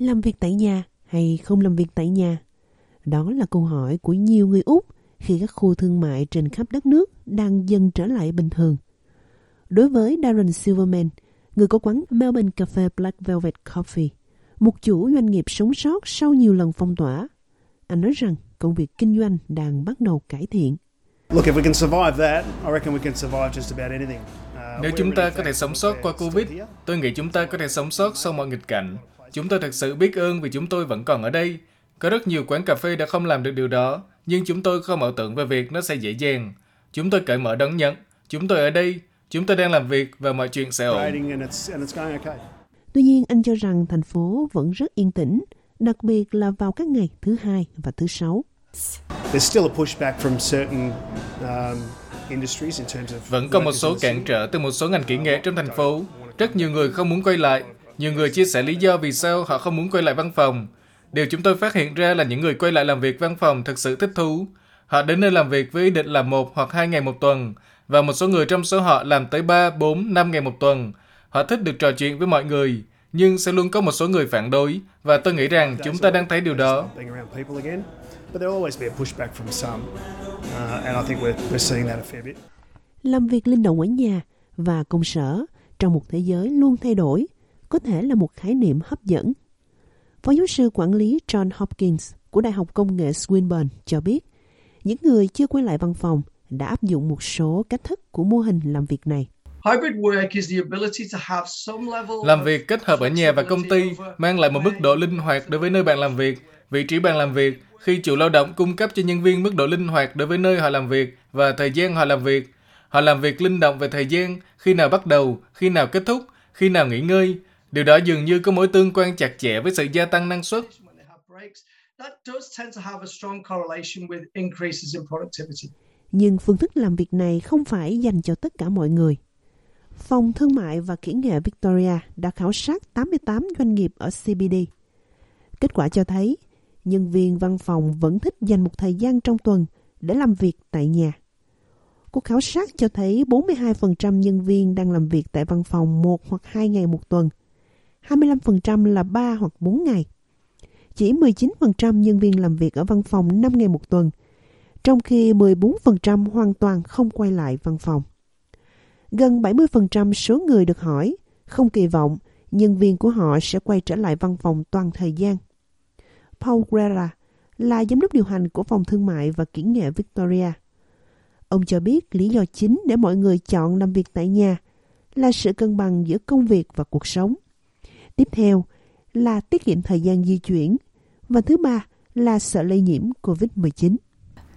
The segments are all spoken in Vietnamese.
Làm việc tại nhà hay không làm việc tại nhà? Đó là câu hỏi của nhiều người Úc khi các khu thương mại trên khắp đất nước đang dần trở lại bình thường. Đối với Darren Silverman, người có quán Melbourne Cafe Black Velvet Coffee, một chủ doanh nghiệp sống sót sau nhiều lần phong tỏa, anh nói rằng công việc kinh doanh đang bắt đầu cải thiện. Look, if we can survive that, I reckon we can survive just about anything. Uh, Nếu chúng ta có thể sống sót qua Covid, tôi nghĩ chúng ta có thể sống sót sau mọi nghịch cảnh. Chúng tôi thật sự biết ơn vì chúng tôi vẫn còn ở đây. Có rất nhiều quán cà phê đã không làm được điều đó, nhưng chúng tôi không ảo tưởng về việc nó sẽ dễ dàng. Chúng tôi cởi mở đón nhận. Chúng tôi ở đây, chúng tôi đang làm việc và mọi chuyện sẽ ổn. Tuy nhiên, anh cho rằng thành phố vẫn rất yên tĩnh, đặc biệt là vào các ngày thứ hai và thứ sáu. There's still a pushback from certain um, industries in terms of Vẫn còn một số cản trở từ một số ngành kỹ nghệ trong thành phố. Rất nhiều người không muốn quay lại. Nhiều người chia sẻ lý do vì sao họ không muốn quay lại văn phòng. Điều chúng tôi phát hiện ra là những người quay lại làm việc văn phòng thực sự thích thú. Họ đến nơi làm việc với ý định làm một hoặc hai ngày một tuần, và một số người trong số họ làm tới 3, 4, 5 ngày một tuần. Họ thích được trò chuyện với mọi người, nhưng sẽ luôn có một số người phản đối, và tôi nghĩ rằng chúng ta đang thấy điều đó. Làm việc linh động ở nhà và công sở trong một thế giới luôn thay đổi có thể là một khái niệm hấp dẫn. Phó giáo sư quản lý John Hopkins của Đại học Công nghệ Swinburne cho biết, những người chưa quay lại văn phòng đã áp dụng một số cách thức của mô hình làm việc này. Hybrid work is the ability to have some level Làm việc kết hợp ở nhà và công ty mang lại một mức độ linh hoạt đối với nơi bạn làm việc, vị trí bạn làm việc, khi chủ lao động cung cấp cho nhân viên mức độ linh hoạt đối với nơi họ làm việc và thời gian họ làm việc. Họ làm việc linh động về thời gian, khi nào bắt đầu, khi nào kết thúc, khi nào nghỉ ngơi. Điều đó dường như có mối tương quan chặt chẽ với sự gia tăng năng suất. when they have breaks. That does tend to have a strong correlation with increases in productivity. Nhưng phương thức làm việc này không phải dành cho tất cả mọi người. Phòng Thương mại và Kỹ nghệ Victoria đã khảo sát 88 doanh nghiệp ở CBD. Kết quả cho thấy, nhân viên văn phòng vẫn thích dành một thời gian trong tuần để làm việc tại nhà. Cuộc khảo sát cho thấy 42% nhân viên đang làm việc tại văn phòng một hoặc hai ngày một tuần, 25% là 3 hoặc 4 ngày. Chỉ 19% nhân viên làm việc ở văn phòng 5 ngày một tuần, trong khi 14% hoàn toàn không quay lại văn phòng. Gần 70% số người được hỏi không kỳ vọng nhân viên của họ sẽ quay trở lại văn phòng toàn thời gian. Paul Guerra là giám đốc điều hành của phòng thương mại và kỹ nghệ Victoria. Ông cho biết lý do chính để mọi người chọn làm việc tại nhà là sự cân bằng giữa công việc và cuộc sống. Tiếp theo là tiết kiệm thời gian di chuyển và thứ ba là sợ lây nhiễm COVID-19.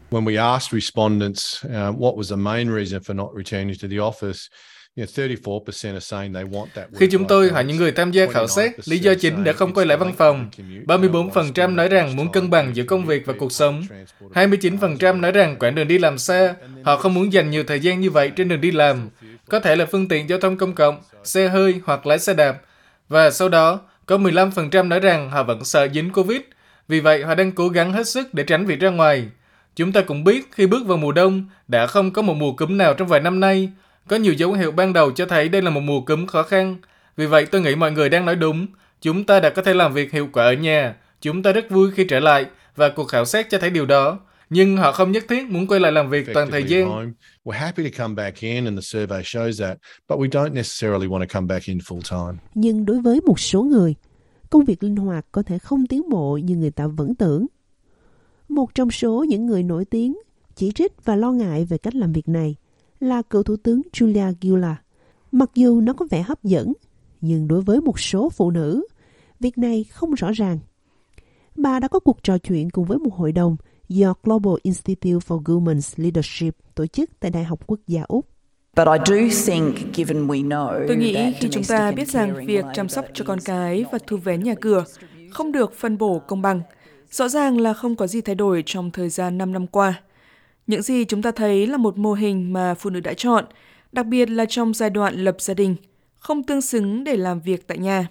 When we asked respondents uh, what was the main reason for not returning to the office, you know, 34% are saying they want that Khi chúng tôi hỏi những người tham gia khảo sát, 29% lý do chính để không quay lại văn phòng, saying 34% nói rằng muốn cân bằng giữa công việc và cuộc sống, 29% nói rằng quãng đường đi làm xa, họ không muốn dành nhiều thời gian như vậy trên đường đi làm, có thể là phương tiện giao thông công cộng, xe hơi hoặc lái xe đạp. Và sau đó, có 15% nói rằng họ vẫn sợ dính Covid, vì vậy họ đang cố gắng hết sức để tránh việc ra ngoài. Chúng ta cũng biết khi bước vào mùa đông, đã không có một mùa cúm nào trong vài năm nay. Có nhiều dấu hiệu ban đầu cho thấy đây là một mùa cúm khó khăn. Vì vậy tôi nghĩ mọi người đang nói đúng. Chúng ta đã có thể làm việc hiệu quả ở nhà. Chúng ta rất vui khi trở lại và cuộc khảo sát cho thấy điều đó. Nhưng họ không nhất thiết muốn quay lại làm việc toàn thời gian. home. We're happy to come back in, and the survey shows that, but we don't necessarily want to come back in full time. Nhưng đối với một số người, công việc linh hoạt có thể không tiến bộ như người ta vẫn tưởng. Một trong số những người nổi tiếng chỉ trích và lo ngại về cách làm việc này là cựu thủ tướng Julia Gillard. Mặc dù nó có vẻ hấp dẫn, nhưng đối với một số phụ nữ, việc này không rõ ràng. Bà đã có cuộc trò chuyện cùng với một hội đồng do Global Institute for Women's Leadership tổ chức tại Đại học Quốc gia Úc. But I do think, given we know Tôi nghĩ that khi chúng ta biết rằng việc chăm sóc cho con cái và thu vén nhà cửa không được phân bổ công bằng, rõ ràng là không có gì thay đổi trong thời gian 5 năm qua. Những gì chúng ta thấy là một mô hình mà phụ nữ đã chọn, đặc biệt là trong giai đoạn lập gia đình, không tương xứng để làm việc tại nhà.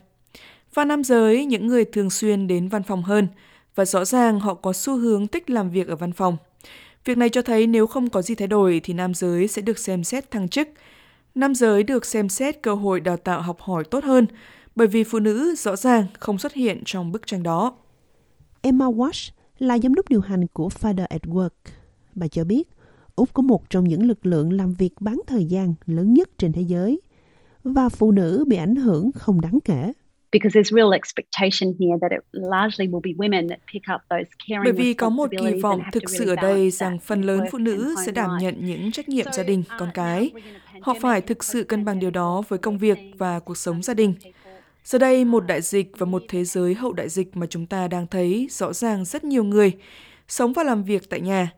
Và nam giới, những người thường xuyên đến văn phòng hơn, và rõ ràng họ có xu hướng thích làm việc ở văn phòng. Việc này cho thấy nếu không có gì thay đổi thì nam giới sẽ được xem xét thăng chức. Nam giới được xem xét cơ hội đào tạo học hỏi tốt hơn, bởi vì phụ nữ rõ ràng không xuất hiện trong bức tranh đó. Emma Walsh là giám đốc điều hành của Father at Work. Bà cho biết, Úc có một trong những lực lượng làm việc bán thời gian lớn nhất trên thế giới, và phụ nữ bị ảnh hưởng không đáng kể. Bởi vì có một kỳ vọng thực sự ở đây rằng phần lớn phụ nữ sẽ đảm nhận những trách nhiệm gia đình, con cái. Họ phải thực sự cân bằng điều đó với công việc và cuộc sống gia đình. Giờ đây, một đại dịch và một thế giới hậu đại dịch mà chúng ta đang thấy rõ ràng rất nhiều người sống và làm việc tại nhà.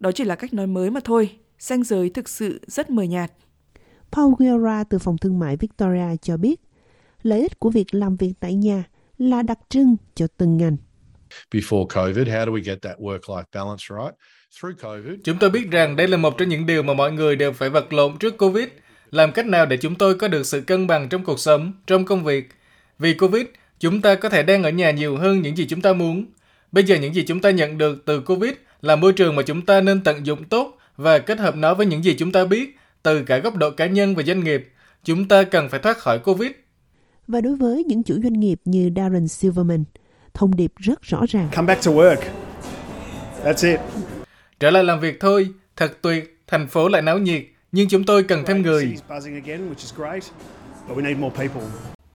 Đó chỉ là cách nói mới mà thôi, ranh giới thực sự rất mờ nhạt. Paul Guerra từ phòng thương mại Victoria cho biết, lợi ích của việc làm việc tại nhà là đặc trưng cho từng ngành. Before COVID, how do we get that work-life balance right? Chúng tôi biết rằng đây là một trong những điều mà mọi người đều phải vật lộn trước Covid. Làm cách nào để chúng tôi có được sự cân bằng trong cuộc sống, trong công việc? Vì Covid, chúng ta có thể đang ở nhà nhiều hơn những gì chúng ta muốn. Bây giờ những gì chúng ta nhận được từ Covid là môi trường mà chúng ta nên tận dụng tốt và kết hợp nó với những gì chúng ta biết từ cả góc độ cá nhân và doanh nghiệp. Chúng ta cần phải thoát khỏi Covid. Và đối với những chủ doanh nghiệp như Darren Silverman, thông điệp rất rõ ràng. Come back to work. That's it. Trở lại làm việc thôi, thật tuyệt, thành phố lại náo nhiệt, nhưng chúng tôi cần thêm người.